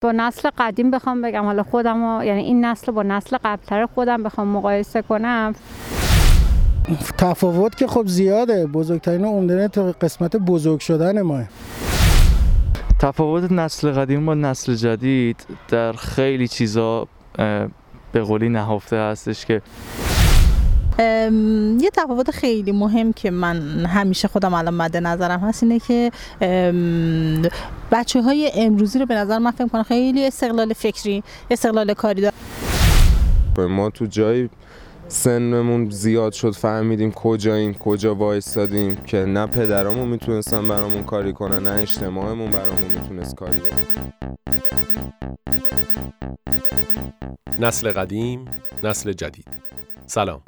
با نسل قدیم بخوام بگم حالا خودم یعنی این نسل با نسل قبلتر خودم بخوام مقایسه کنم. تفاوت که خب زیاده. بزرگترین عمدن تو قسمت بزرگ شدن ما. تفاوت نسل قدیم با نسل جدید در خیلی چیزا به قولی نهفته هستش که یه تفاوت خیلی مهم که من همیشه خودم الان مد نظرم هست اینه که بچه های امروزی رو به نظر من فکر کنم خیلی استقلال فکری استقلال کاری دارن ما تو جایی سنمون زیاد شد فهمیدیم کجاییم کجا وایستادیم که نه پدرامون می‌تونستن برامون کاری کنن نه اجتماعمون برامون می‌تونست کاری کنن نسل قدیم نسل جدید. سلام.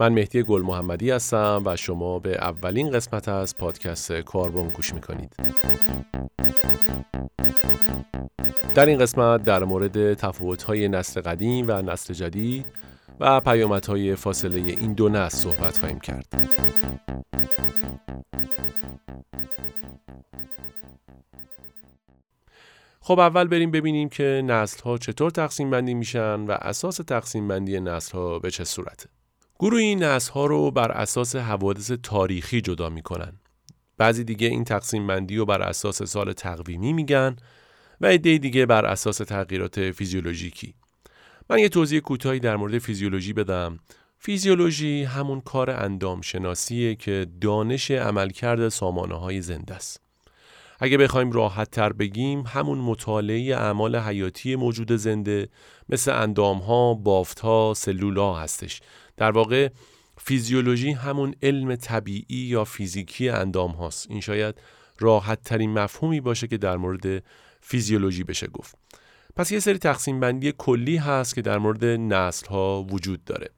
من مهدی گل محمدی هستم و شما به اولین قسمت از پادکست کاربون گوش می‌کنید در این قسمت در مورد تفاوت‌های نسل قدیم و نسل جدید و پیامدهای فاصله این دو نسل صحبت خواهیم کرد. خب اول بریم ببینیم که نسل ها چطور تقسیم بندی میشن و اساس تقسیم بندی نسل ها به چه صورته. گروه این نسل ها رو بر اساس حوادث تاریخی جدا می‌کنن. بعضی دیگه این تقسیم بندی رو بر اساس سال تقویمی میگن و عده دیگه بر اساس تغییرات فیزیولوژیکی. من یه توضیح کوتاهی در مورد فیزیولوژی بدم. فیزیولوژی همون کار اندام شناسیه که دانش عملکرد سامانه های زنده است. اگه بخوایم راحت تر بگیم همون مطالعه اعمال حیاتی موجود زنده مثل اندام ها، بافت ها، سلول ها هستش. در واقع فیزیولوژی همون علم طبیعی یا فیزیکی اندام هاست. این شاید راحت ترین مفهومی باشه که در مورد فیزیولوژی بشه گفت. پس یه سری تقسیم بندی کلی هست که در مورد نسل ها وجود داره.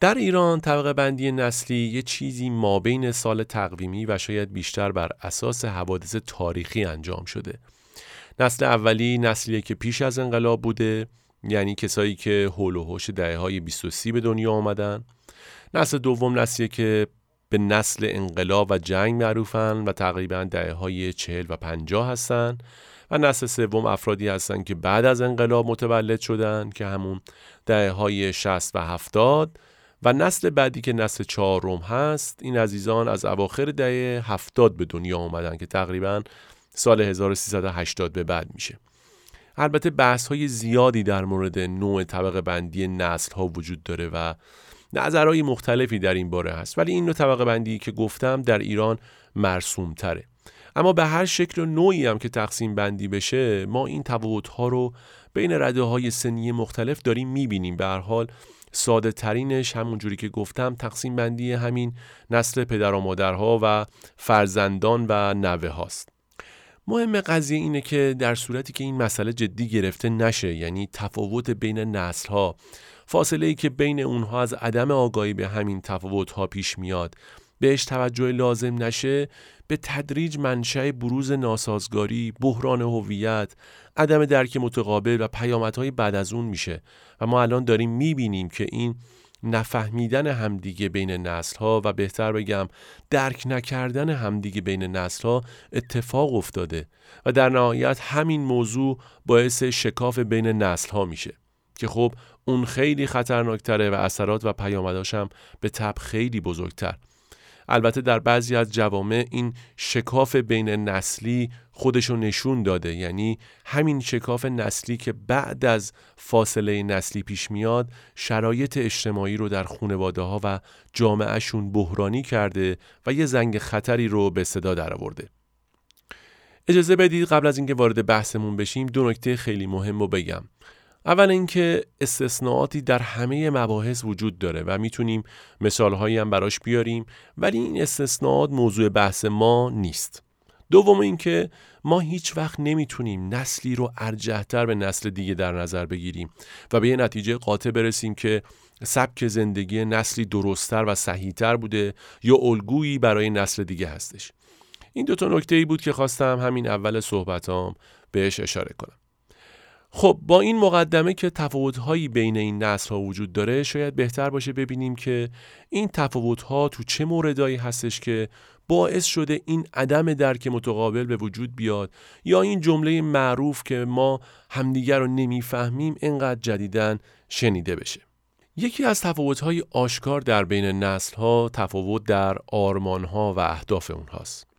در ایران طبقه بندی نسلی یه چیزی ما بین سال تقویمی و شاید بیشتر بر اساس حوادث تاریخی انجام شده. نسل اولی نسلیه که پیش از انقلاب بوده یعنی کسایی که هول و هوش دهه های 23 به دنیا آمدن. نسل دوم نسلیه که به نسل انقلاب و جنگ معروفن و تقریبا دهه های 40 و 50 هستن. و نسل سوم افرادی هستند که بعد از انقلاب متولد شدن که همون دهه های 60 و 70 و نسل بعدی که نسل چهارم هست این عزیزان از اواخر دهه 70 به دنیا آمدن که تقریبا سال 1380 به بعد میشه. البته بحث های زیادی در مورد نوع طبقه بندی نسل ها وجود داره و نظرهای مختلفی در این باره هست. ولی این نوع طبقه بندی که گفتم در ایران مرسوم تره اما به هر شکل و نوعی هم که تقسیم بندی بشه ما این تفاوت ها رو بین رده های سنی مختلف داریم می‌بینیم. به هر حال ساده ترینش همون جوری که گفتم تقسیم بندی همین نسل پدر و مادرها و فرزندان و نوه هاست مهم قضیه اینه که در صورتی که این مسئله جدی گرفته نشه یعنی تفاوت بین نسل ها فاصله ای که بین اونها از عدم آگاهی به همین تفاوت ها پیش میاد. بهش توجه لازم نشه به تدریج منشأ بروز ناسازگاری، بحران هویت، عدم درک متقابل و پیامدهای بعد از اون میشه. و ما الان داریم می‌بینیم که این نفهمیدن همدیگه بین نسل ها و بهتر بگم درک نکردن همدیگه بین نسل ها اتفاق افتاده و در نهایت همین موضوع باعث شکاف بین نسل ها میشه که خب اون خیلی خطرناکتره و اثرات و پیامداش هم به تب خیلی بزرگتر. البته در بعضی از جوامع این شکاف بین نسلی خودشو نشون داده یعنی همین شکاف نسلی که بعد از فاصله نسلی پیش میاد شرایط اجتماعی رو در خانواده ها و جامعهشون بحرانی کرده و یه زنگ خطری رو به صدا درآورده. اجازه بدید قبل از اینکه وارد بحثمون بشیم دو نکته خیلی مهم رو بگم. اول اینکه استثناءاتی در همه مباحث وجود داره و می‌تونیم مثالهایی هم براش بیاریم ولی این استثناءات موضوع بحث ما نیست. دوم اینکه ما هیچ وقت نمی‌تونیم نسلی رو ارجحتر به نسل دیگه در نظر بگیریم و به یه نتیجه قاطع برسیم که سبک زندگی نسلی درستتر و صحیحتر بوده یا الگویی برای نسل دیگه هستش. این دوتا نکته ای بود که خواستم همین اول صحبتام بهش اشاره کنم. خب با این مقدمه که تفاوت‌هایی بین این نسل‌ها وجود داره شاید بهتر باشه ببینیم که این تفاوت‌ها تو چه موردایی هستش که باعث شده این عدم درک متقابل به وجود بیاد یا این جمله معروف که ما همدیگر رو نمی‌فهمیم اینقدر جدیدن شنیده بشه. یکی از تفاوت‌های آشکار در بین نسل‌ها تفاوت در آرمان‌ها و اهداف اونهاست.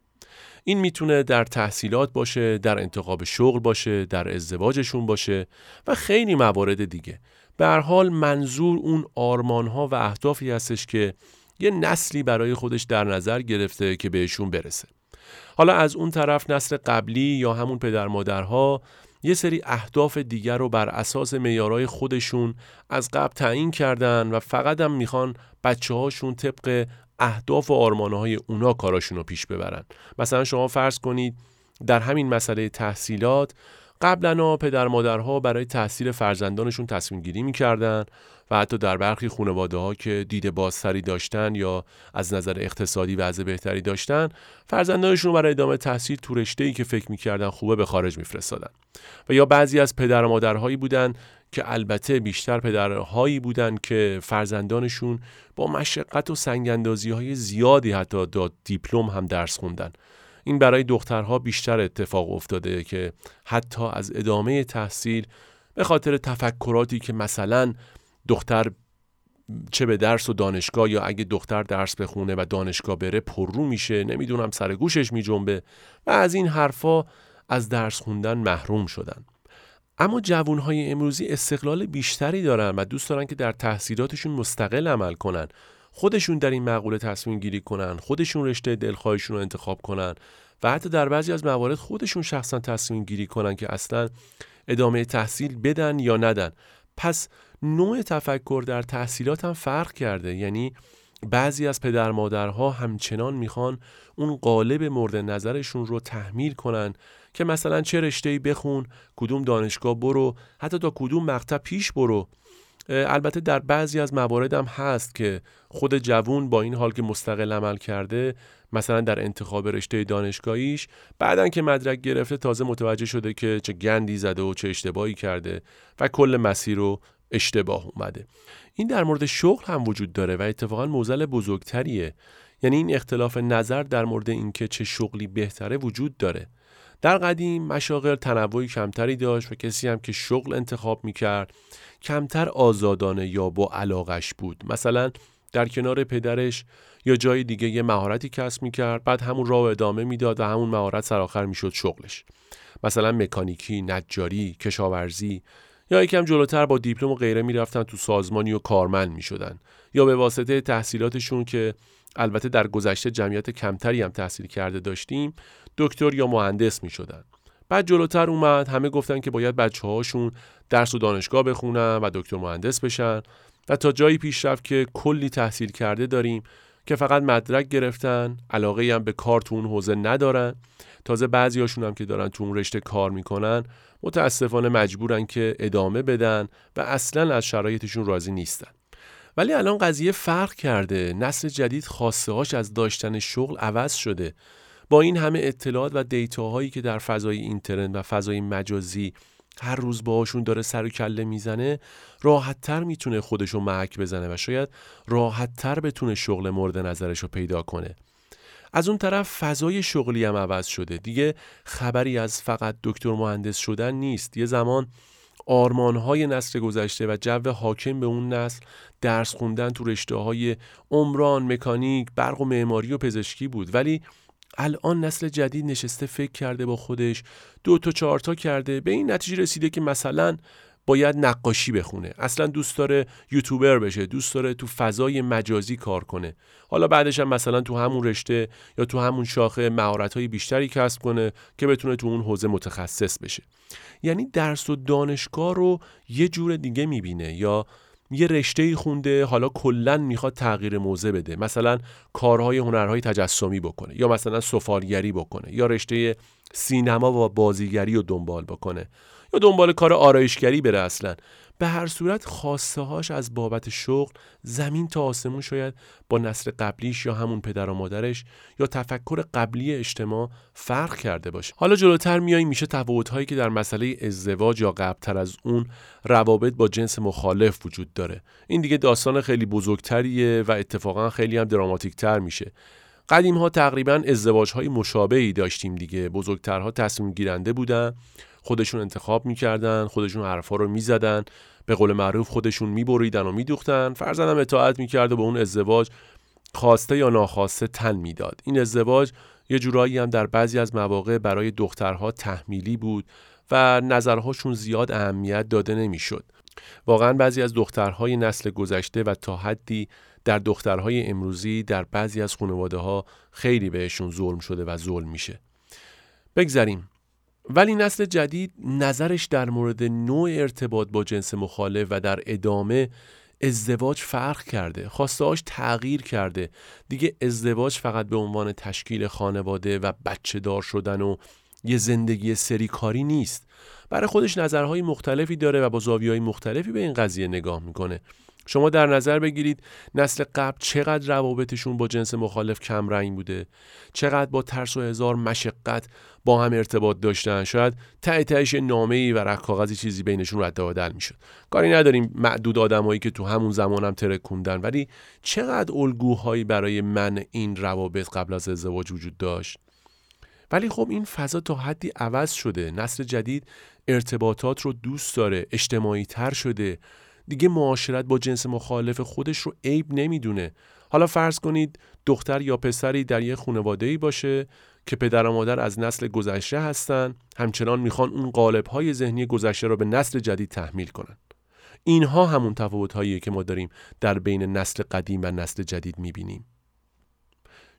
این می‌تونه در تحصیلات باشه، در انتخاب شغل باشه، در ازدواجشون باشه و خیلی موارد دیگه. به هر حال منظور اون آرمان ها و اهدافی هستش که یه نسلی برای خودش در نظر گرفته که بهشون برسه. حالا از اون طرف نسل قبلی یا همون پدر مادرها یه سری اهداف دیگر رو بر اساس میارای خودشون از قبل تعیین کردن و فقط هم می‌خوان بچه هاشون طبق اهداف و آرمانه اونا کاراشون رو پیش ببرن. مثلا شما فرض کنید در همین مسئله تحصیلات قبلا پدر مادرها برای تحصیل فرزندانشون تصمیم گیری می‌کردن و حتی در برخی خانواده ها که دید بازتری داشتن یا از نظر اقتصادی وضع بهتری داشتن فرزندانشون برای ادامه تحصیل تو رشته ای که فکر می‌کردن خوبه به خارج میفرستادن. و یا بعضی از پدر مادرهایی بودن که البته بیشتر پدرهایی بودن که فرزندانشون با مشقت و سنگاندازی های زیادی حتی داد دیپلم هم درس خوندن. این برای دخترها بیشتر اتفاق افتاده که حتی از ادامه تحصیل به خاطر تفکراتی که مثلا دختر چه به درس و دانشگاه یا اگه دختر درس بخونه و دانشگاه بره پررو میشه نمی‌دونم سر گوشش میجنبه و از این حرفا از درس خوندن محروم شدن. اما جوانهای امروزی استقلال بیشتری دارن و دوست دارن که در تحصیلاتشون مستقل عمل کنن. خودشون در این مقوله تصمیم گیری کنن خودشون رشته دلخواهشون رو انتخاب کنن و حتی در بعضی از موارد خودشون شخصا تصمیم گیری کنن که اصلا ادامه تحصیل بدن یا ندن. پس نوع تفکر در تحصیلات هم فرق کرده. یعنی بعضی از پدر مادرها همچنان می‌خوان اون قالب مورد نظرشون رو تحمیل کنن که مثلا چه رشته‌ای بخون کدوم دانشگاه برو حتی تا کدوم مقطع پیش برو. البته در بعضی از موارد هم هست که خود جوون با این حال که مستقل عمل کرده مثلا در انتخاب رشته دانشگاهیش بعدا که مدرک گرفته تازه متوجه شده که چه گندی زده و چه اشتباهی کرده و کل مسیر رو اشتباه اومده. این در مورد شغل هم وجود داره و اتفاقا موزل بزرگتریه. یعنی این اختلاف نظر در مورد اینکه چه شغلی بهتره وجود داره. در قدیم مشاغل تنوعی کمتری داشت و کسی هم که شغل انتخاب می‌کرد کمتر آزادانه یا با علاقش بود. مثلا در کنار پدرش یا جای دیگه یه مهارتی کسب می‌کرد بعد همون راه ادامه می‌داد و همون مهارت سرآخر می‌شد شغلش. مثلا مکانیکی، نجاری، کشاورزی یا یکم جلوتر با دیپلم و غیره می‌رفتن تو سازمانی و کارمند می‌شدن. یا به واسطه تحصیلاتشون که البته در گذشته جمعیت کمتری هم تحصیل کرده داشتیم دکتر یا مهندس می‌شدن. بعد جلوتر اومد همه گفتن که باید بچه هاشون درس و دانشگاه بخونن و دکتر مهندس بشن. و تا جایی پیش رفت که کلی تحصیل کرده داریم. که فقط مدرک گرفتن علاقه هم به کار تو اون حوزه ندارن. تازه بعضی هاشون هم که دارن تو اون رشته کار می‌کنن متاسفانه مجبورن که ادامه بدن و اصلا از شرایطشون راضی نیستن. ولی الان قضیه فرق کرده. نسل جدید خواسته هاش از داشتن شغل عوض شده. با این همه اطلاعات و دیتاهایی که در فضای اینترنت و فضای مجازی هر روز باهاشون داره سر و کله می‌زنه راحتتر می‌تونه خودشو محک بزنه و شاید راحتتر بتونه شغل مورد نظرش رو پیدا کنه. از اون طرف فضای شغلی هم عوض شده. دیگه خبری از فقط دکتر مهندس شدن نیست. یه زمان آرمانهای نسل گذشته و جو حاکم به اون نسل درس خوندن تو رشته های عمران، مکانیک، برق و معماری و پزشکی بود. ولی الان نسل جدید نشسته فکر کرده با خودش دو تا چهار تا کرده به این نتیجه رسیده که مثلا باید نقاشی بخونه. اصلا دوست داره یوتیوبر بشه دوست داره تو فضای مجازی کار کنه. حالا بعدش هم مثلا تو همون رشته یا تو همون شاخه مهارت های بیشتری کسب کنه که بتونه تو اون حوزه متخصص بشه. یعنی درس و دانشگاه رو یه جور دیگه می‌بینه یا یه رشته خونده حالا کلا می‌خواد تغییر موضع بده. مثلا کارهای هنرهای تجسمی بکنه یا مثلا سفالگری بکنه یا رشته سینما و بازیگری رو دنبال بکنه یا دنبال کار آرایشگری بره اصلا. به هر صورت خواسته هاش از بابت شغل زمین تا آسمون شاید با نسل قبلیش یا همون پدر و مادرش یا تفکر قبلی اجتماع فرق کرده باشه. حالا جلوتر میاییم میشه تفاوت هایی که در مسئله ازدواج یا قبلتر از اون روابط با جنس مخالف وجود داره. این دیگه داستان خیلی بزرگتریه و اتفاقا خیلی هم دراماتیک تر میشه. قدیم ها تقریبا ازدواج های مشابهی داشتیم دیگه. بزرگترها تصمیم گیرنده بودن خودشون انتخاب می‌کردن خودشون حرفا رو می‌زدن. به قول معروف خودشون میبریدن و میدوختن فرزندم اطاعت می‌کرد و به اون ازدواج خواسته یا ناخواسته تن می‌داد این ازدواج یه جورایی هم در بعضی از مواقع برای دخترها تحمیلی بود و نظرهاشون زیاد اهمیت داده نمی‌شد. واقعا بعضی از دخترهای نسل گذشته و تا حدی در دخترهای امروزی در بعضی از خانواده ها خیلی بهشون ظلم شده و ظلم میشه. بگذریم. ولی نسل جدید نظرش در مورد نوع ارتباط با جنس مخالف و در ادامه ازدواج فرق کرده خواستهاش تغییر کرده. دیگه ازدواج فقط به عنوان تشکیل خانواده و بچه دار شدن و یه زندگی سریکاری نیست. برای خودش نظرهای مختلفی داره و با زاویه‌های مختلفی به این قضیه نگاه می‌کنه. شما در نظر بگیرید نسل قبل چقدر روابطشون با جنس مخالف کم رنگ بوده؟ چقدر با ترس و هزار مشقت با هم ارتباط داشتن؟ شاید ته تهش نامه ای و رک کاغذی چیزی بینشون رد و بدل می‌شد. کاری نداریم معدود آدمایی که تو همون زمان هم ترکوندن ولی چقدر الگوهایی برای من این روابط قبل از ازدواج وجود داشت؟ ولی خب این فضا تا حدی عوض شده. نسل جدید ارتباطات رو دوست داره اجتماعی تر شده. دیگه معاشرت با جنس مخالف خودش رو عیب نمی‌دونه. حالا فرض کنید دختر یا پسری در یه خانواده ای باشه که پدر و مادر از نسل گذشته هستن همچنان می‌خوان اون قالب های ذهنی گذشته رو به نسل جدید تحمیل کنن. اینها همون تفاوت هاییه که ما داریم در بین نسل قدیم و نسل جدید می‌بینیم.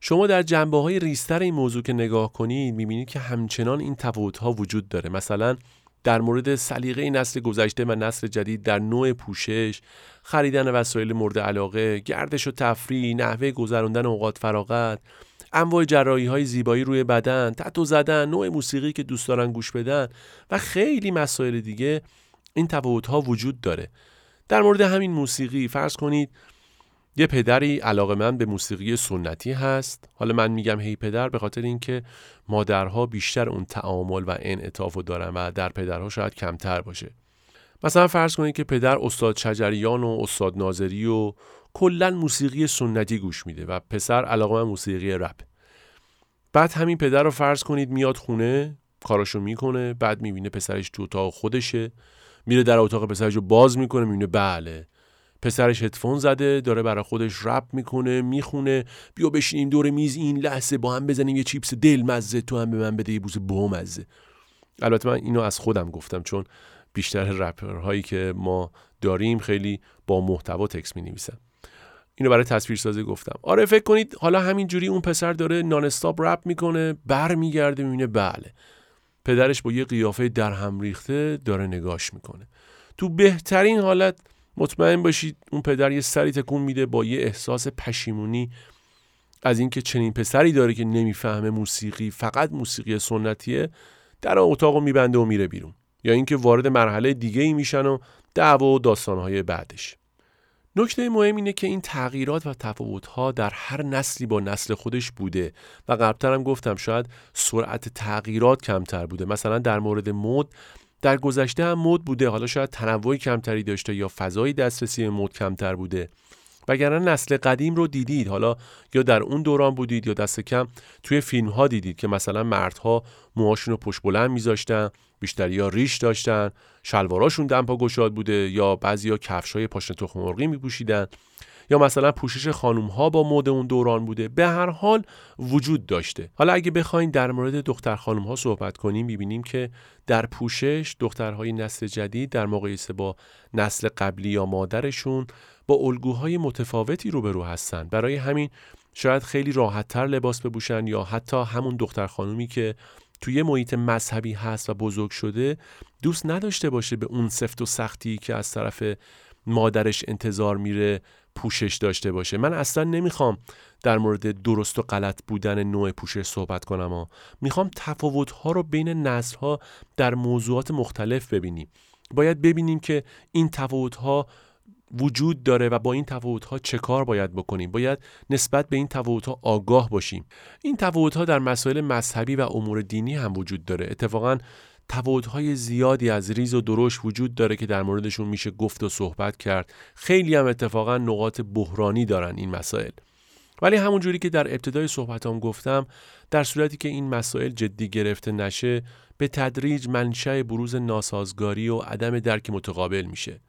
شما در جنبه های ریستر این موضوع که نگاه کنید می‌بینید که همچنان این تفاوت ها وجود داره. مثلا در مورد سلیقه نسل گذشته و نسل جدید در نوع پوشش، خریدن وسایل مورد علاقه، گردش و تفریح، نحوه گذراندن اوقات فراغت، انواع جراحی های زیبایی روی بدن، تتو زدن، نوع موسیقی که دوست دارن گوش بدن و خیلی مسائل دیگه این تفاوت ها وجود داره. در مورد همین موسیقی فرض کنید یه پدری علاقه من به موسیقی سنتی هست. حالا من میگم هی پدر به خاطر اینکه مادرها بیشتر اون تعامل و انعطاف رو دارن و در پدرها شاید کمتر باشه. مثلا فرض کنید که پدر استاد شجریان و استاد ناظری و کلا موسیقی سنتی گوش میده و پسر علاقه من موسیقی رپ. بعد همین پدر رو فرض کنید میاد خونه کاراشو می‌کنه بعد می‌بینه پسرش تو اتاق خودشه میره در اتاق پسرش رو باز می‌کنه می‌بینه بله. پسرش هدفون زده داره برای خودش رپ می‌کنه می‌خونه. بیا بشینیم دور میز این لحظه با هم بزنیم یه چیپس دل مزه تو هم به من بده یه بوز مزه. البته من اینو از خودم گفتم چون بیشتر رپرهایی که ما داریم خیلی با محتوا تکس می نویسن اینو برای تصویرسازی گفتم. آره فکر کنید حالا همینجوری اون پسر داره نان استاپ رپ می‌کنه بر میگرده می‌بینه بله. پدرش با یه قیافه در هم ریخته داره نگاش می‌کنه. تو بهترین حالت مطمئن باشید اون پدر یه سری تکون میده با یه احساس پشیمونی از اینکه چنین پسری داره که نمی‌فهمه موسیقی فقط موسیقی سنتیه در اتاق میبنده و میره بیرون. یا اینکه وارد مرحله دیگه ای میشن و دعوا و داستانهای بعدش. نکته مهم اینه که این تغییرات و تفاوتها در هر نسلی با نسل خودش بوده و قبلتر هم گفتم شاید سرعت تغییرات کمتر بوده. مثلا در مورد مد در گذشته هم مد بوده. حالا شاید تنوع کمتری داشته یا فضای دسترسی مد کمتر بوده. وگرنه نسل قدیم رو دیدید. حالا یا در اون دوران بودید یا دست کم توی فیلم ها دیدید که مثلا مردها موهاشون رو پشت بلند میذاشتن بیشتری یا ریش داشتن شلواراشون دمپا گشاد بوده یا بعضیا کفشای پاشنه تخم مرغی میپوشیدن. یا مثلا پوشش خانوم ها با مد اون دوران بوده به هر حال وجود داشته. حالا اگه بخواین در مورد دختر خانوم ها صحبت کنیم می‌بینیم که در پوشش دخترهای نسل جدید در مقایسه با نسل قبلی یا مادرشون با الگوهای متفاوتی روبرو هستن. برای همین شاید خیلی راحتتر لباس بپوشن یا حتی همون دختر خانومی که توی محیط مذهبی هست و بزرگ شده دوست نداشته باشه به اون سفت و سختی که از طرف مادرش انتظار میره پوشش داشته باشه. من اصلا نمی‌خوام در مورد درست و غلط بودن نوع پوشش صحبت کنم ها. می‌خوام تفاوت ها رو بین نسل ها در موضوعات مختلف ببینیم. باید ببینیم که این تفاوت ها وجود داره و با این تفاوت ها چه کار باید بکنیم. باید نسبت به این تفاوت ها آگاه باشیم. این تفاوت ها در مسائل مذهبی و امور دینی هم وجود داره. اتفاقا های زیادی از ریز و درشت وجود داره که در موردشون میشه گفت و صحبت کرد. خیلی هم اتفاقا نقاط بحرانی دارن این مسائل. ولی همون جوری که در ابتدای صحبتام گفتم در صورتی که این مسائل جدی گرفته نشه به تدریج منشأ بروز ناسازگاری و عدم درک متقابل میشه.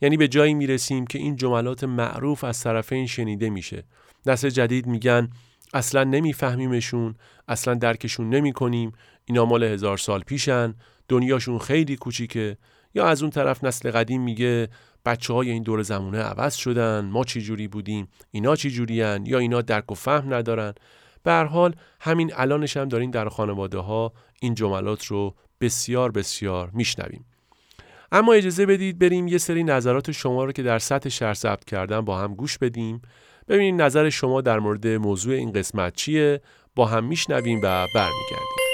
یعنی به جایی می‌رسیم که این جملات معروف از طرفین شنیده میشه. نسل جدید میگن اصلا نمیفهمیمشون اصلا درکشون نمی‌کنیم. اینا مال هزار سال پیشن. دنیاشون خیلی کوچیکه. یا از اون طرف نسل قدیم میگه بچه های این دور زمونه عوض شدن. ما چی جوری بودیم؟ اینا چی جورین یا اینا درک و فهم ندارن؟ به هر حال همین الانش هم دارین در خانواده ها این جملات رو بسیار بسیار میشنویم. اما اجازه بدید بریم یه سری نظرات شما رو که در سطح شهر ثبت کردن با هم گوش بدیم. ببینید نظر شما در مورد موضوع این قسمت چیه؟ با هم میشنویم و برمیگردیم.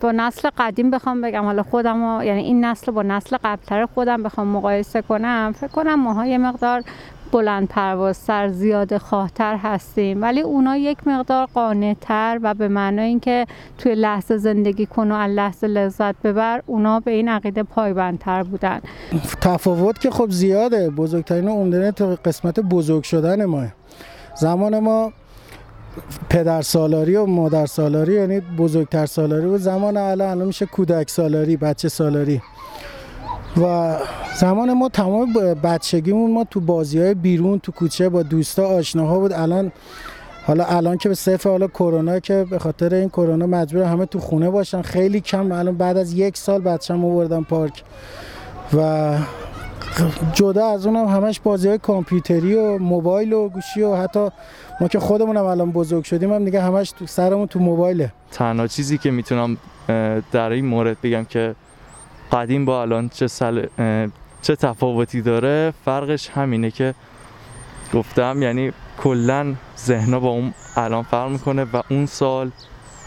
با نسل قدیم بخوام بگم حالا خودم یعنی این نسل با نسل قبلتر خودم بخوام مقایسه کنم فکر کنم ماها یه مقدار بلند پروازتر زیاد خواهتر هستیم. ولی اونا یک مقدار قانعتر و به معنای اینکه توی لحظه زندگی کن و از لحظه لذت ببر اونا به این عقیده پایبندتر بودن. تفاوت که خب زیاده. بزرگترین عمدنه قسمت بزرگ شدن ما. زمان ما پدر سالاری و مادر سالاری یعنی بزرگتر سالاری و زمان الان الان میشه کودک سالاری بچه سالاری. و زمان ما تمام بچگیمون ما تو بازی های بیرون تو کوچه با دوستا آشناها بود. الان حالا الان که به صرف حالا کرونا که به خاطر این کرونا مجبور همه تو خونه باشن. خیلی کم الان بعد از یک سال بچه‌مو بردم پارک. و جدا از اونم همش بازی های کامپیوتری و موبایل و گوشی و حتی ما که خودمونم الان بزرگ شدیم هم دیگه همش تو سرمون تو موبایله. تنها چیزی که می‌تونم در این مورد بگم که قدیم با الان چه, سل... چه تفاوتی داره؟ فرقش همینه که گفتم یعنی کلا ذهنا با اون الان فرق می‌کنه و اون سال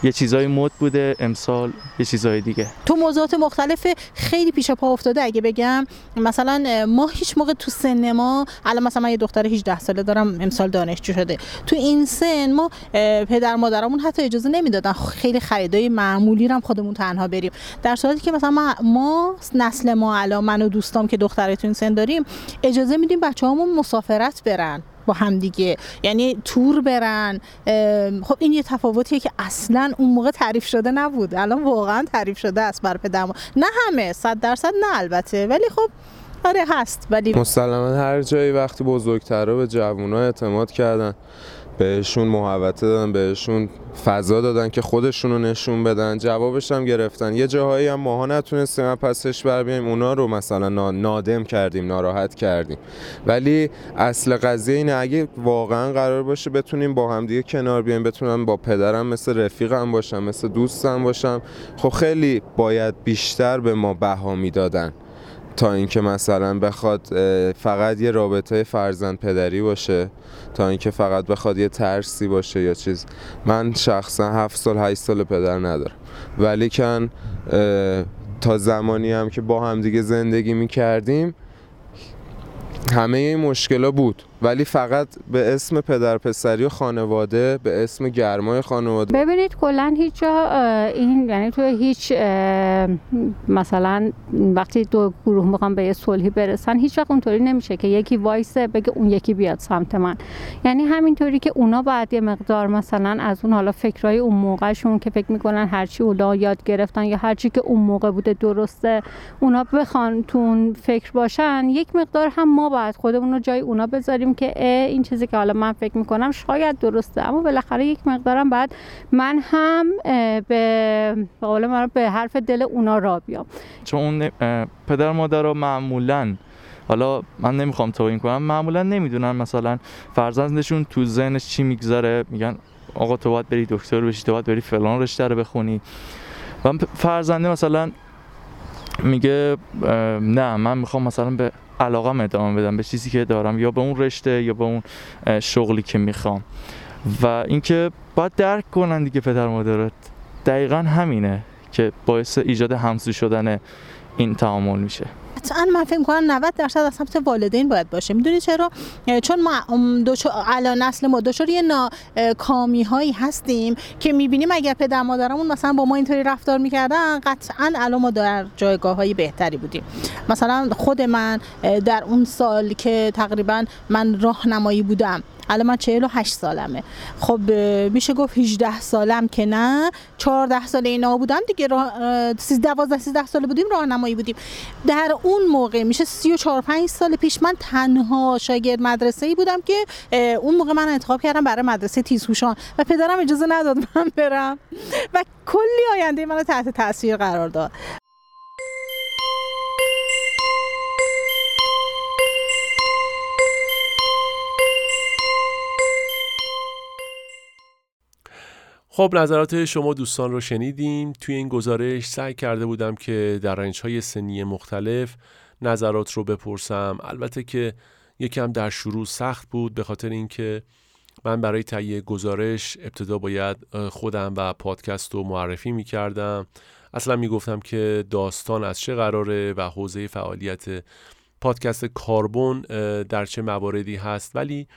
یه چیزای مد بوده امسال یه چیزای دیگه. تو موضوعات مختلف خیلی پیش پا افتاده اگه بگم. مثلا ما هیچ موقع تو سن ما الان مثلا من یه دختر 18 ساله دارم امسال دانشجو شده. تو این سن ما پدر مادرمون حتی اجازه نمی‌دادن خیلی خریدای معمولی رو خودمون تنها بریم. در صورتی که مثلا ما, ما نسل ما الان من و دوستام که دختره تو این سن داریم اجازه میدیم بچه‌هامون مسافرت برن. با همدیگه یعنی تور برن. خب این یه تفاوتیه که اصلا اون موقع تعریف شده نبود. الان واقعا تعریف شده است بر پدر نه همه صد درصد نه البته. ولی خب آره هست. ولی مسلما هر جایی وقتی بزرگترها به جوونا اعتماد کردن. بهشون محوطه دادن بهشون فضا دادن که خودشون رو نشون بدن. جوابش هم گرفتن. یه جاهایی هم ماها نتونستیم پسش بر بیایم. اونا رو مثلا نادم کردیم ناراحت کردیم. ولی اصل قضیه اینه اگه واقعا قرار باشه بتونیم با هم دیگه کنار بیایم بتونم با پدرم مثل رفیقم باشم مثل دوستم باشم خب خیلی باید بیشتر به ما بها می‌دادن. تا اینکه مثلا بخواد فقط یه رابطه فرزند پدری باشه تا اینکه فقط بخواد یه ترسی باشه یا چیز. من شخصا هفت سال هشت سال پدر ندارم. ولی کن تا زمانی هم که با هم دیگه زندگی می کردیم همه این مشکلا بود. ولی فقط به اسم پدر پسری و خانواده به اسم گرمای خانواده. ببینید کلا هیچ جا این یعنی تو هیچ مثلا وقتی دو گروه می‌خوام به یه صلحی برسن هیچ وقت اونطوری نمیشه که یکی وایسه بگه اون یکی بیاد سمت من. یعنی همینطوری که اونا باید یه مقدار مثلا از اون حالا فکرای اون موقعشون که فکر می‌کنن هرچی اونا یاد گرفتن یا هرچی که اون موقع بوده درسته اونا بخوان تو فکر باشن یک مقدار هم ما باید خودمون رو جای اونا بذاریم که این چیزی که حالا من فکر می‌کنم شاید درسته. اما بالاخره یک مقدارم بعد من هم به قول من به حرف دل اونا را بیام. چون پدر مادر رو معمولا حالا من نمی‌خوام توهین کنم معمولا نمی‌دونن مثلا فرزندشون تو ذهنش چی میگذره. میگن آقا تو باید بری دکتر بشی تو باید بری فلان رشته رو بخونی. و فرزنده مثلا میگه نه من می‌خوام مثلا به علاقه ادامه بدم به چیزی که دارم یا به اون رشته یا به اون شغلی که می‌خوام. و اینکه باید درک کنن دیگه پدر مادرت. دقیقا همینه که باعث ایجاد همسو شدن این تعامل میشه. قطعا من فکر کنم 90 درصد از سمت والدین باید باشه. می‌دونی چرا؟ چون ما الان نسل ما دچار یه ناکامی هایی هستیم که می‌بینیم اگر پدر مادرمون مثلا با ما اینطوری رفتار می‌کردن قطعا الان ما در جایگاه های بهتری بودیم. مثلا خود من در اون سال که تقریبا من راهنمایی بودم الان من 48 سالمه. خب میشه گفت 18 سالم که نه 14 سال اینا بودم دیگه 12 13 سال بودیم راهنمایی بودیم. در اون موقع میشه 34 5 سال پیش من تنها شاگرد مدرسه ای بودم که اون موقع من انتخاب کردم برای مدرسه تیزهوشان و پدرم اجازه نداد من برم. و کلی آینده منو تحت تاثیر قرار داد. خب نظرات شما دوستان رو شنیدیم. توی این گزارش سعی کرده بودم که در رنج های سنی مختلف نظرات رو بپرسم. البته که یکم در شروع سخت بود به خاطر اینکه من برای تهیه گزارش ابتدا باید خودم و پادکست رو معرفی می کردم اصلا می گفتم که داستان از چه قراره و حوزه فعالیت پادکست کاربون در چه مواردی هست. ولی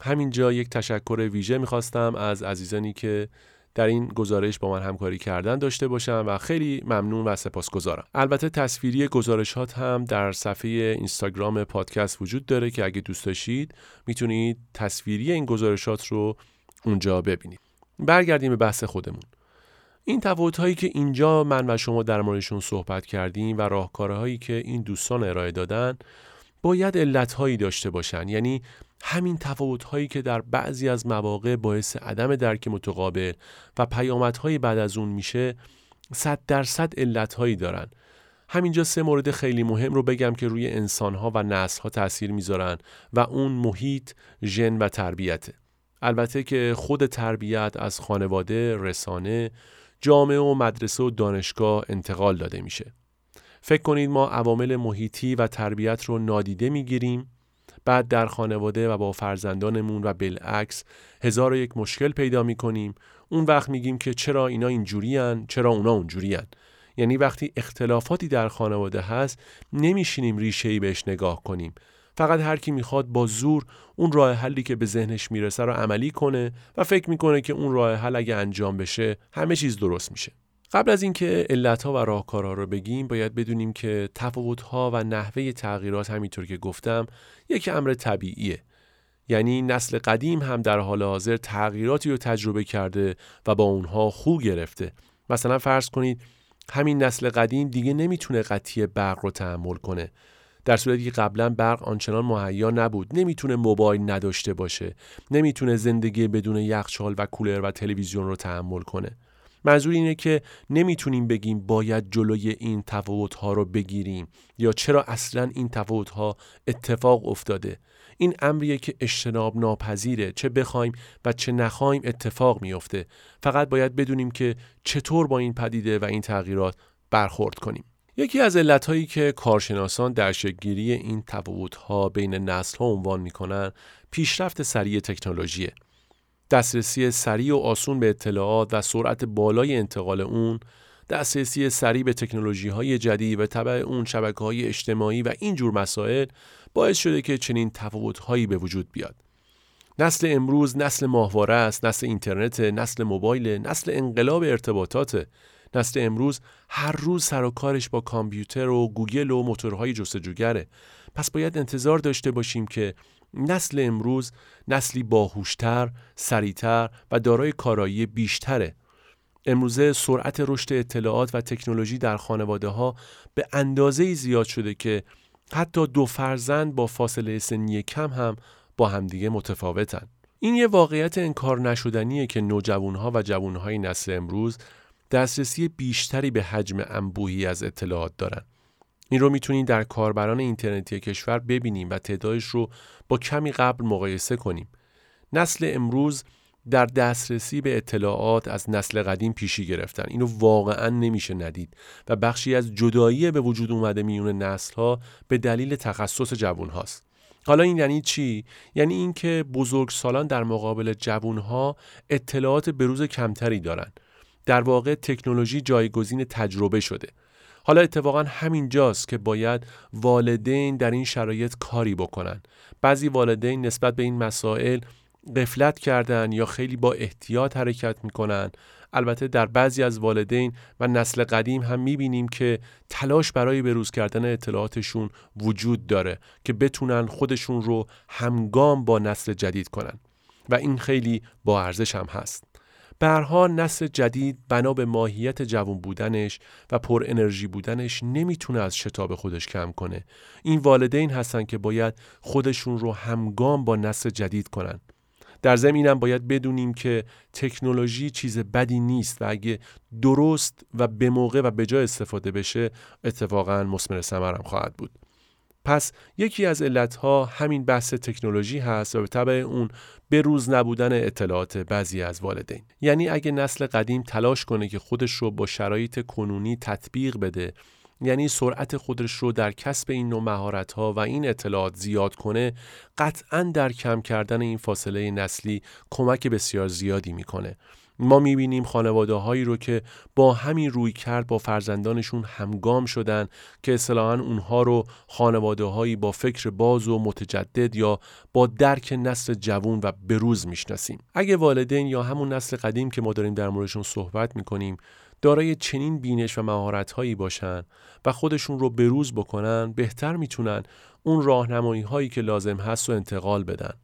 همینجا یک تشکر ویژه می‌خواستم از عزیزانی که در این گزارش با من همکاری کردن داشته باشم و خیلی ممنون و سپاسگزارم. البته تصویری گزارشات هم در صفحه اینستاگرام پادکست وجود داره که اگه دوست داشتید می‌تونید تصویری این گزارشات رو اونجا ببینید. برگردیم به بحث خودمون. این تفاوت هایی که اینجا من و شما در موردشون صحبت کردیم و راهکارهایی که این دوستان ارائه دادن باید علت هایی داشته باشن یعنی همین تفاوت هایی که در بعضی از مواقع باعث عدم درک متقابل و پیامدهای بعد از اون میشه صد درصد علت هایی دارن همینجا سه مورد خیلی مهم رو بگم که روی انسان ها و نسل ها تاثیر می‌ذارن و اون محیط، ژن و تربیته. البته که خود تربیت از خانواده، رسانه، جامعه و مدرسه و دانشگاه انتقال داده میشه. فکر کنید ما عوامل محیطی و تربیت رو نادیده می‌گیریم. بعد در خانواده و با فرزندانمون و بالعکس هزار و یک مشکل پیدا می کنیم اون وقت میگیم که چرا اینا اینجوریان چرا اونا اونجوریان یعنی وقتی اختلافاتی در خانواده هست نمیشینیم ریشه ای بهش نگاه کنیم. فقط هر کی می‌خواد با زور اون راه حلی که به ذهنش می‌رسه رو عملی کنه و فکر می‌کنه که اون راه حل اگه انجام بشه همه چیز درست میشه. قبل از اینکه علتها و راهکارها رو بگیم باید بدونیم که تفاوتها و نحوه تغییرات همینطور که گفتم یک امر طبیعیه. یعنی نسل قدیم هم در حال حاضر تغییراتی رو تجربه کرده و با اونها خوب گرفته. مثلا فرض کنید همین نسل قدیم دیگه نمی‌تونه قطعی برق رو تحمل کنه. در صورتی که قبلا برق آنچنان مهیا نبود. نمی‌تونه موبایل نداشته باشه. نمی‌تونه زندگی بدون یخچال و کولر و تلویزیون رو تحمل کنه. منظور اینه که نمی‌تونیم بگیم باید جلوی این تفاوت ها رو بگیریم یا چرا اصلا این تفاوت ها اتفاق افتاده. این امریه که اجتناب ناپذیره چه بخوایم و چه نخوایم اتفاق میافته. فقط باید بدونیم که چطور با این پدیده و این تغییرات برخورد کنیم. یکی از علتهایی که کارشناسان در شکلگیری این ها بین نسل ها عنوان می‌کنن پیشرفت سریع تکنولوژیه. دسترسی سریع و آسون به اطلاعات و سرعت بالای انتقال اون دسترسی سریع به تکنولوژی های جدید و طبع اون شبکه های اجتماعی و این جور مسائل باعث شده که چنین تفاوت هایی به وجود بیاد. نسل امروز نسل ماهواره است نسل اینترنت نسل موبایل نسل انقلاب ارتباطات. نسل امروز هر روز سر و کارش با کامپیوتر و گوگل و موتورهای جستجوگره. پس باید انتظار داشته باشیم که نسل امروز نسلی باهوشتر، سریعتر و دارای کارایی بیشتره. امروزه سرعت رشد اطلاعات و تکنولوژی در خانواده ها به اندازه زیاد شده که حتی دو فرزند با فاصله سنی کم هم با همدیگه متفاوتن. این یه واقعیت انکار نشدنیه که نوجوانها و جوانهای نسل امروز دسترسی بیشتری به حجم انبوهی از اطلاعات دارن. این رو می‌تونید در کاربران اینترنتی کشور ببینیم و تعدادش رو با کمی قبل مقایسه کنیم. نسل امروز در دسترسی به اطلاعات از نسل قدیم پیشی گرفتن. اینو واقعا نمیشه ندید و بخشی از جدایی به وجود اومده میون نسل ها به دلیل تخصص جوون هاست حالا این یعنی چی؟ یعنی اینکه بزرگ سالان در مقابل جوون ها اطلاعات بروز کمتری دارن. در واقع تکنولوژی جایگزین تجربه شده. حالا اتفاقا همین جاست که باید والدین در این شرایط کاری بکنن. بعضی والدین نسبت به این مسائل قفلت کردن یا خیلی با احتیاط حرکت می‌کنن. البته در بعضی از والدین و نسل قدیم هم می‌بینیم که تلاش برای بروز کردن اطلاعاتشون وجود داره که بتونن خودشون رو همگام با نسل جدید کنن. و این خیلی با ارزش هم هست. برها نسل جدید بنا به ماهیت جوان بودنش و پر انرژی بودنش نمی‌تونه از شتاب خودش کم کنه. این والدین هستن که باید خودشون رو همگام با نسل جدید کنن. در زمینم باید بدونیم که تکنولوژی چیز بدی نیست و اگه درست و به موقع و به جای استفاده بشه اتفاقا مسمر ثمرم خواهد بود. پس یکی از علتها همین بحث تکنولوژی هست و به طبع اون به روز نبودن اطلاعات بعضی از والدین. یعنی اگه نسل قدیم تلاش کنه که خودش رو با شرایط کنونی تطبیق بده یعنی سرعت خودش رو در کسب این نوع مهارت ها و این اطلاعات زیاد کنه قطعا در کم کردن این فاصله نسلی کمک بسیار زیادی می‌کنه. ما می‌بینیم خانواده هایی رو که با همین روی کرد با فرزندانشون همگام شدن که اصطلاحا اونها رو خانواده هایی با فکر باز و متجدد یا با درک نسل جوون و بروز می‌شناسیم. اگه والدین یا همون نسل قدیم که ما داریم در موردشون صحبت می‌کنیم دارای چنین بینش و مهارت هایی باشن و خودشون رو بروز بکنن بهتر می‌تونن اون راهنمایی هایی که لازم هست و انتقال بدن.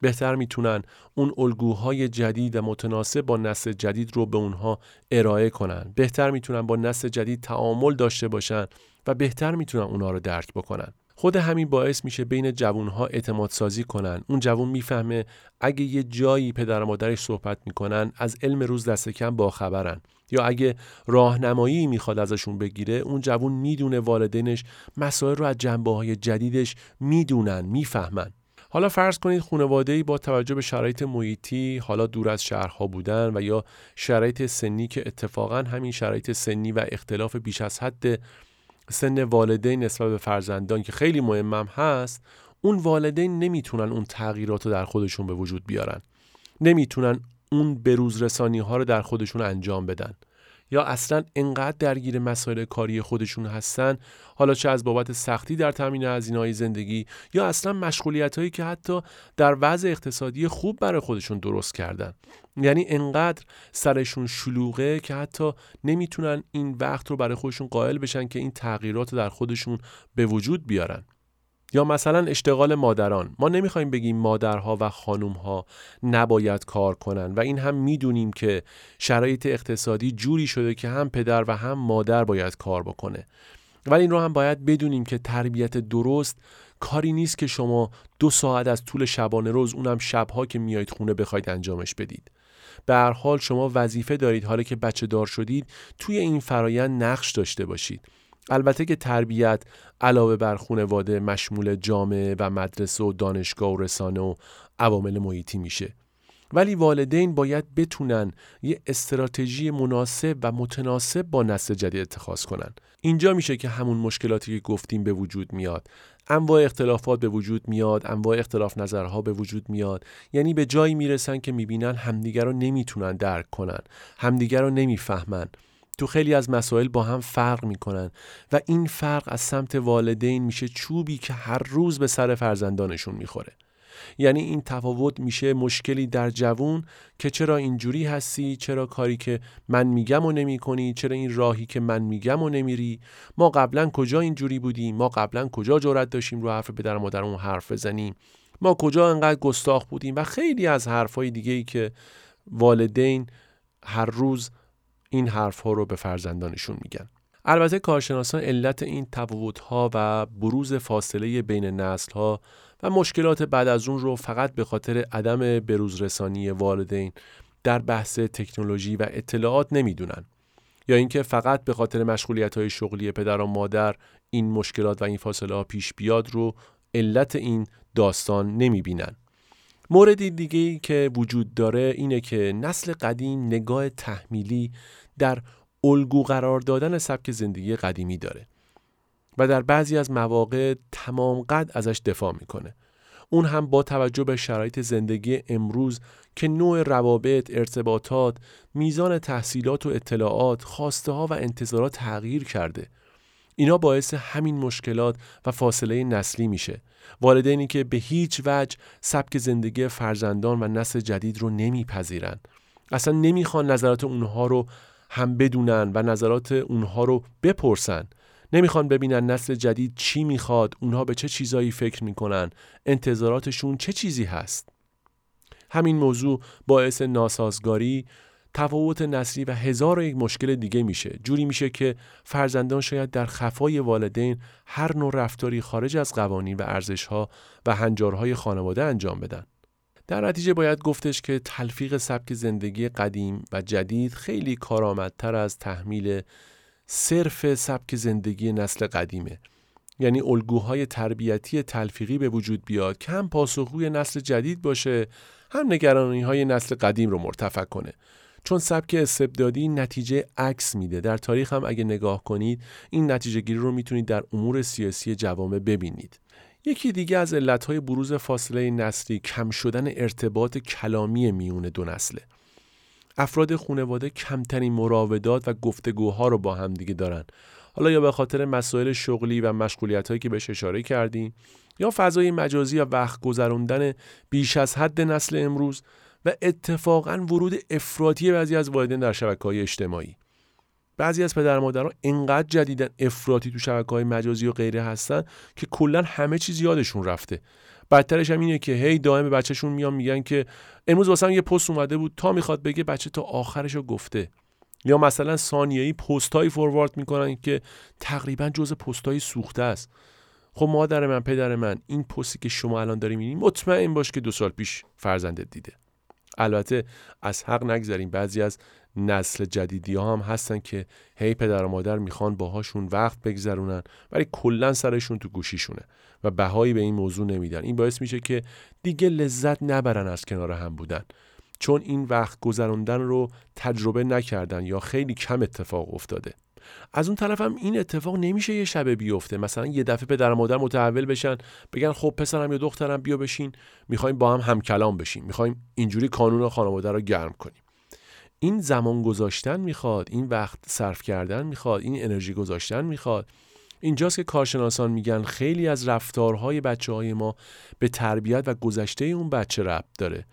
بهتر می‌تونن اون الگوهای جدید و متناسب با نسل جدید رو به اونها ارائه کنن. بهتر می‌تونن با نسل جدید تعامل داشته باشن و بهتر می‌تونن اونها رو درک بکنن. خود همین باعث میشه بین جوانها اعتماد سازی کنن. اون جوون می‌فهمه اگه یه جایی پدر و مادرش صحبت می‌کنن از علم روز دست کم باخبرن. یا اگه راهنمایی می‌خواد ازشون بگیره اون جوون می‌دونه والدینش مسائل رو از جنبه های جدیدش می‌دونن می‌فهمن. حالا فرض کنید خانواده با توجه به شرایط محیطی حالا دور از شهرها بودن و یا شرایط سنی که اتفاقا همین شرایط سنی و اختلاف بیش از حد سن والدین نسبت به فرزندان که خیلی مهمم هست اون والدین نمی‌تونن اون تغییرات رو در خودشون به وجود بیارن. نمی‌تونن اون بروز رسانی ها رو در خودشون انجام بدن. یا اصلا انقدر درگیر مسائل کاری خودشون هستن؟ حالا چه از بابت سختی در تامین هزینه‌های زندگی یا اصلا مشغولیت هایی که حتی در وضع اقتصادی خوب برای خودشون درست کردن؟ یعنی انقدر سرشون شلوغه که حتی نمی‌تونن این وقت رو برای خودشون قائل بشن که این تغییرات رو در خودشون به وجود بیارن. یا مثلا اشتغال مادران. ما نمی‌خوایم بگیم مادرها و خانومها نباید کار کنن و این هم می‌دونیم که شرایط اقتصادی جوری شده که هم پدر و هم مادر باید کار بکنه. ولی این رو هم باید بدونیم که تربیت درست کاری نیست که شما دو ساعت از طول شبانه روز اونم شبها که میایید خونه بخواید انجامش بدید. به هر حال شما وظیفه دارید حالا که بچه دار شدید توی این فرایند نقش داشته باشید. البته که تربیت علاوه بر خانواده مشمول جامعه و مدرسه و دانشگاه و رسانه و عوامل محیطی میشه. ولی والدین باید بتونن یه استراتژی مناسب و متناسب با نسل جدید اتخاذ کنن. اینجا میشه که همون مشکلاتی که گفتیم به وجود میاد. انواع اختلافات به وجود میاد انواع اختلاف نظرها به وجود میاد. یعنی به جایی می‌رسن که می‌بینن همدیگر رو نمی‌تونن درک کنن همدیگر رو نمی‌فهمن. تو خیلی از مسائل با هم فرق می‌کنن و این فرق از سمت والدین میشه چوبی که هر روز به سر فرزندانشون می‌خوره. یعنی این تفاوت میشه مشکلی در جوون که چرا اینجوری هستی چرا کاری که من میگم و نمی کنی چرا این راهی که من میگم و نمیری ما قبلا کجا اینجوری بودیم ما قبلا کجا جرأت داشتیم رو حرف پدر مادرمون حرف بزنیم ما کجا انقدر گستاخ بودیم و خیلی از حرفهای دیگه ای که والدین هر روز این حرف ها رو به فرزندانشون میگن. البته کارشناسان علت این تفاوت ها و بروز فاصله بین نسل ها و مشکلات بعد از اون رو فقط به خاطر عدم بروزرسانی والدین در بحث تکنولوژی و اطلاعات نمی‌دونن. یا اینکه فقط به خاطر مشغولیت های شغلی پدر و مادر این مشکلات و این فاصله ها پیش بیاد رو علت این داستان نمی‌بینن. موردی دیگه ای که وجود داره اینه که نسل قدیم نگاه تحمیلی در الگو قرار دادن سبک زندگی قدیمی داره و در بعضی از مواقع تمام قد ازش دفاع می‌کنه. اون هم با توجه به شرایط زندگی امروز که نوع روابط، ارتباطات، میزان تحصیلات و اطلاعات، خواسته ها و انتظارات تغییر کرده. اینا باعث همین مشکلات و فاصله نسلی میشه. والدینی که به هیچ وجه سبک زندگی فرزندان و نسل جدید رو نمیپذیرن. اصلا نمی‌خوان نظرات اونها رو هم بدونن و نظرات اونها رو بپرسن. نمی‌خوان ببینن نسل جدید چی می‌خواد اونها به چه چیزایی فکر می‌کنن انتظاراتشون چه چیزی هست. همین موضوع باعث ناسازگاری تفاوت نسلی و هزار و یک مشکل دیگه میشه. جوری میشه که فرزندان شاید در خفای والدین هر نوع رفتاری خارج از قوانین و ارزشها و هنجارهای خانواده انجام بدن. در نتیجه باید گفتش که تلفیق سبک زندگی قدیم و جدید خیلی کارآمدتر از تحمیل صرف سبک زندگی نسل قدیمه. یعنی الگوهای تربیتی تلفیقی به وجود بیاد که هم پاسخگوی نسل جدید باشه هم نگرانی های نسل قدیم رو مرتفع کنه. چون سبک استبدادی نتیجه عکس میده. در تاریخ هم اگه نگاه کنید این نتیجه گیری رو می‌تونید در امور سیاسی جوامع ببینید. یکی دیگه از علتهای بروز فاصله نسلی کم شدن ارتباط کلامی میون دو نسله. افراد خانواده کمترین مراودات و گفتگوها رو با هم دیگه دارن. حالا یا به خاطر مسائل شغلی و مشغولیت هایی که بهش اشاره کردیم یا فضای مجازی و وقت گذراندن بیش از حد نسل امروز و اتفاقا ورود افراطی بعضی از والدین در شبکه های اجتماعی. بعضی از پدر مادرها انقدر جدیدن افراطی تو شبکه های مجازی و غیره هستن که کلا همه چیز یادشون رفته. بدترش هم اینه که هی دائم به بچهشون میان میگن که امروز واسه یه پست اومده بود تا می‌خواد بگه بچه تا آخرش رو گفته. یا مثلا ثانیه‌ای پستایی فوروارد می‌کنن که تقریبا جز پستای سوخته است. خب مادر من پدر من این پستی که شما الان داری می‌بینی مطمئن باش که دو سال پیش فرزندت دیده. البته از حق نگذاریم بعضی از نسل جدیدی ها هم هستن که هی پدر و مادر می‌خوان باهاشون وقت بگذرونن ولی کلا سرشون تو گوشیشونه و بهایی به این موضوع نمیدن. این باعث میشه که دیگه لذت نبرن از کنار هم بودن. چون این وقت گذراندن رو تجربه نکردن یا خیلی کم اتفاق افتاده. از اون طرف هم این اتفاق نمیشه یه شبه بیفته. مثلا یه دفعه پدر مادر متحول بشن بگن خب پسرم یا دخترم بیا بشین. می‌خوایم با هم همکلام بشیم. می‌خوایم اینجوری کانون خانواده رو گرم کنیم. این زمان گذاشتن می‌خواد این وقت صرف کردن می‌خواد این انرژی گذاشتن می‌خواد. اینجاست که کارشناسان میگن خیلی از رفتارهای بچه های ما به تربیت و گذشته اون بچه ربط داره.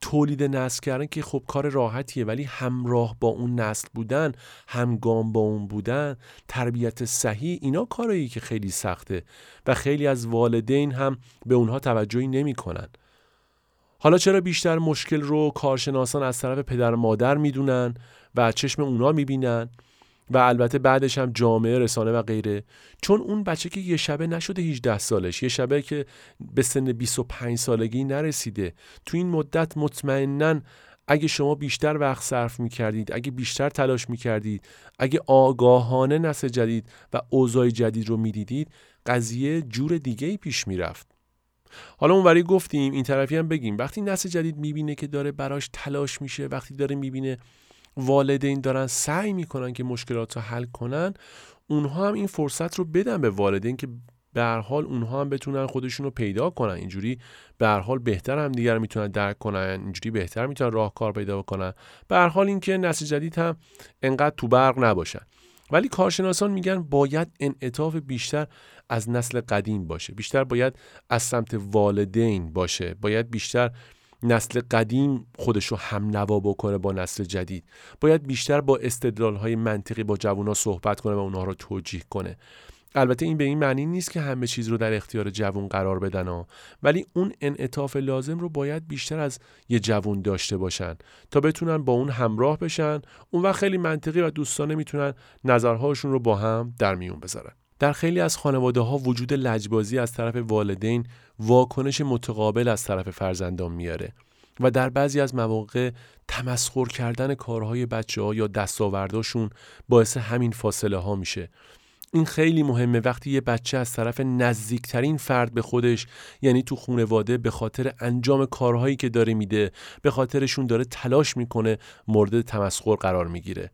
تولید نسل کردن که خب کار راحتیه ولی همراه با اون نسل بودن همگام با اون بودن تربیت صحیح اینا کارایی که خیلی سخته و خیلی از والدین هم به اونها توجهی نمی‌کنن. حالا چرا بیشتر مشکل رو کارشناسان از طرف پدر مادر می‌دونن و چشم اونا می‌بینن؟ و البته بعدش هم جامعه رسانه و غیره. چون اون بچه که یه شبه نشده 18 سالش یه شبه که به سن 25 سالگی نرسیده. تو این مدت مطمئنا اگه شما بیشتر وقت صرف می‌کردید اگه بیشتر تلاش می‌کردید اگه آگاهانه نسل جدید و اوضاع جدید رو می‌دیدید قضیه جور دیگه ای پیش می‌رفت. حالا اونوری گفتیم این طرفی هم بگیم. وقتی نسل جدید می‌بینه که داره براش تلاش میشه وقتی داره می‌بینه والدین دارن سعی می‌کنن که مشکلات رو حل کنن اونها هم این فرصت رو بدن به والدین که به هر حال اونها هم بتونن خودشون رو پیدا کنن. اینجوری به هر حال بهتر هم دیگر می‌تونن درک کنن اینجوری بهتر می‌تونن راهکار پیدا کنن به هر حال اینکه نسل جدید هم انقدر تو برق نباشن. ولی کارشناسان میگن باید انعطاف بیشتر از نسل قدیم باشه. بیشتر باید از سمت والدین باشه. باید بیشتر نسل قدیم خودش رو هم نوا بکنه با نسل جدید. باید بیشتر با استدلال های منطقی با جوونا صحبت کنه و اونها رو توجیه کنه. البته این به این معنی نیست که همه چیز رو در اختیار جوون قرار بدن ها. ولی اون انعطاف لازم رو باید بیشتر از یه جوون داشته باشن تا بتونن با اون همراه بشن. اون وقت خیلی منطقی و دوستانه می‌تونن نظرهاشون رو با هم در میون بذارن. در خیلی از خانواده ها وجود لجبازی از طرف والدین واکنش متقابل از طرف فرزندان میاره و در بعضی از مواقع تمسخر کردن کارهای بچه ها یا دستاورداشون باعث همین فاصله ها میشه. این خیلی مهمه وقتی یه بچه از طرف نزدیکترین فرد به خودش یعنی تو خونواده به خاطر انجام کارهایی که داره میده به خاطرشون داره تلاش می‌کنه مورد تمسخر قرار می‌گیره.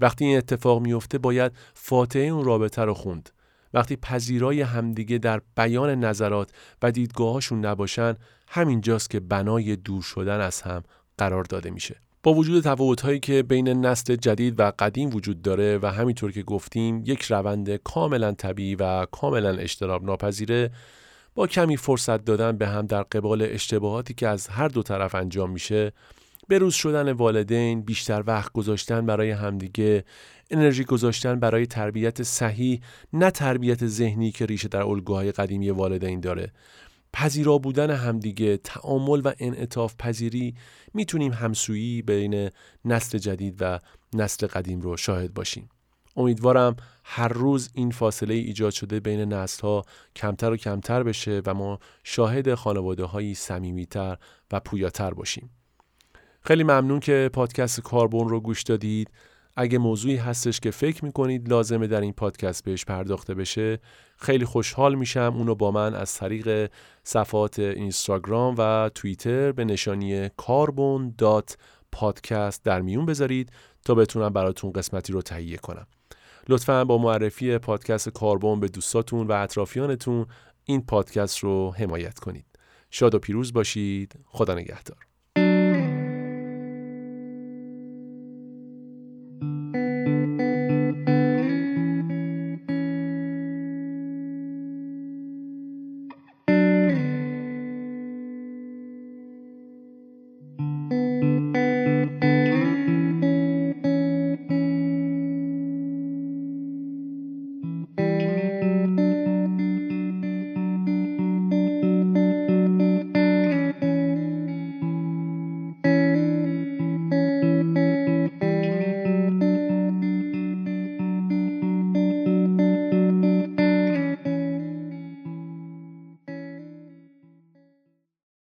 وقتی این اتفاق میفته باید فاتحه اون رابطه رو خوند. وقتی پذیرای همدیگه در بیان نظرات و دیدگاهاشون نباشن همینجاست که بنای دور شدن از هم قرار داده میشه. با وجود تفاوت‌هایی که بین نسل جدید و قدیم وجود داره و همینطور که گفتیم یک روند کاملا طبیعی و کاملا اجتناب ناپذیره با کمی فرصت دادن به هم در قبال اشتباهاتی که از هر دو طرف انجام میشه بروز شدن والدین بیشتر وقت گذاشتن برای همدیگه انرژی گذاشتن برای تربیت صحیح نه تربیت ذهنی که ریشه در الگوهای قدیمی والدین داره. پذیرا بودن همدیگه تعامل و انعطاف پذیری می‌تونیم همسویی بین نسل جدید و نسل قدیم رو شاهد باشیم. امیدوارم هر روز این فاصله ایجاد شده بین نسل ها کمتر و کمتر بشه و ما شاهد خانواده هایی سمیمیتر و پویاتر باشیم. خیلی ممنون که پادکست کاربون رو گوش دادید. اگه موضوعی هستش که فکر می‌کنید لازمه در این پادکست بهش پرداخته بشه خیلی خوشحال میشم اونو با من از طریق صفحات اینستاگرام و توییتر به نشانی کاربون دات پادکست در میون بذارید تا بتونم براتون قسمتی رو تهیه کنم. لطفا با معرفی پادکست کاربون به دوستاتون و اطرافیانتون این پادکست رو حمایت کنید. شاد و پیروز باشید. خدا نگهدار.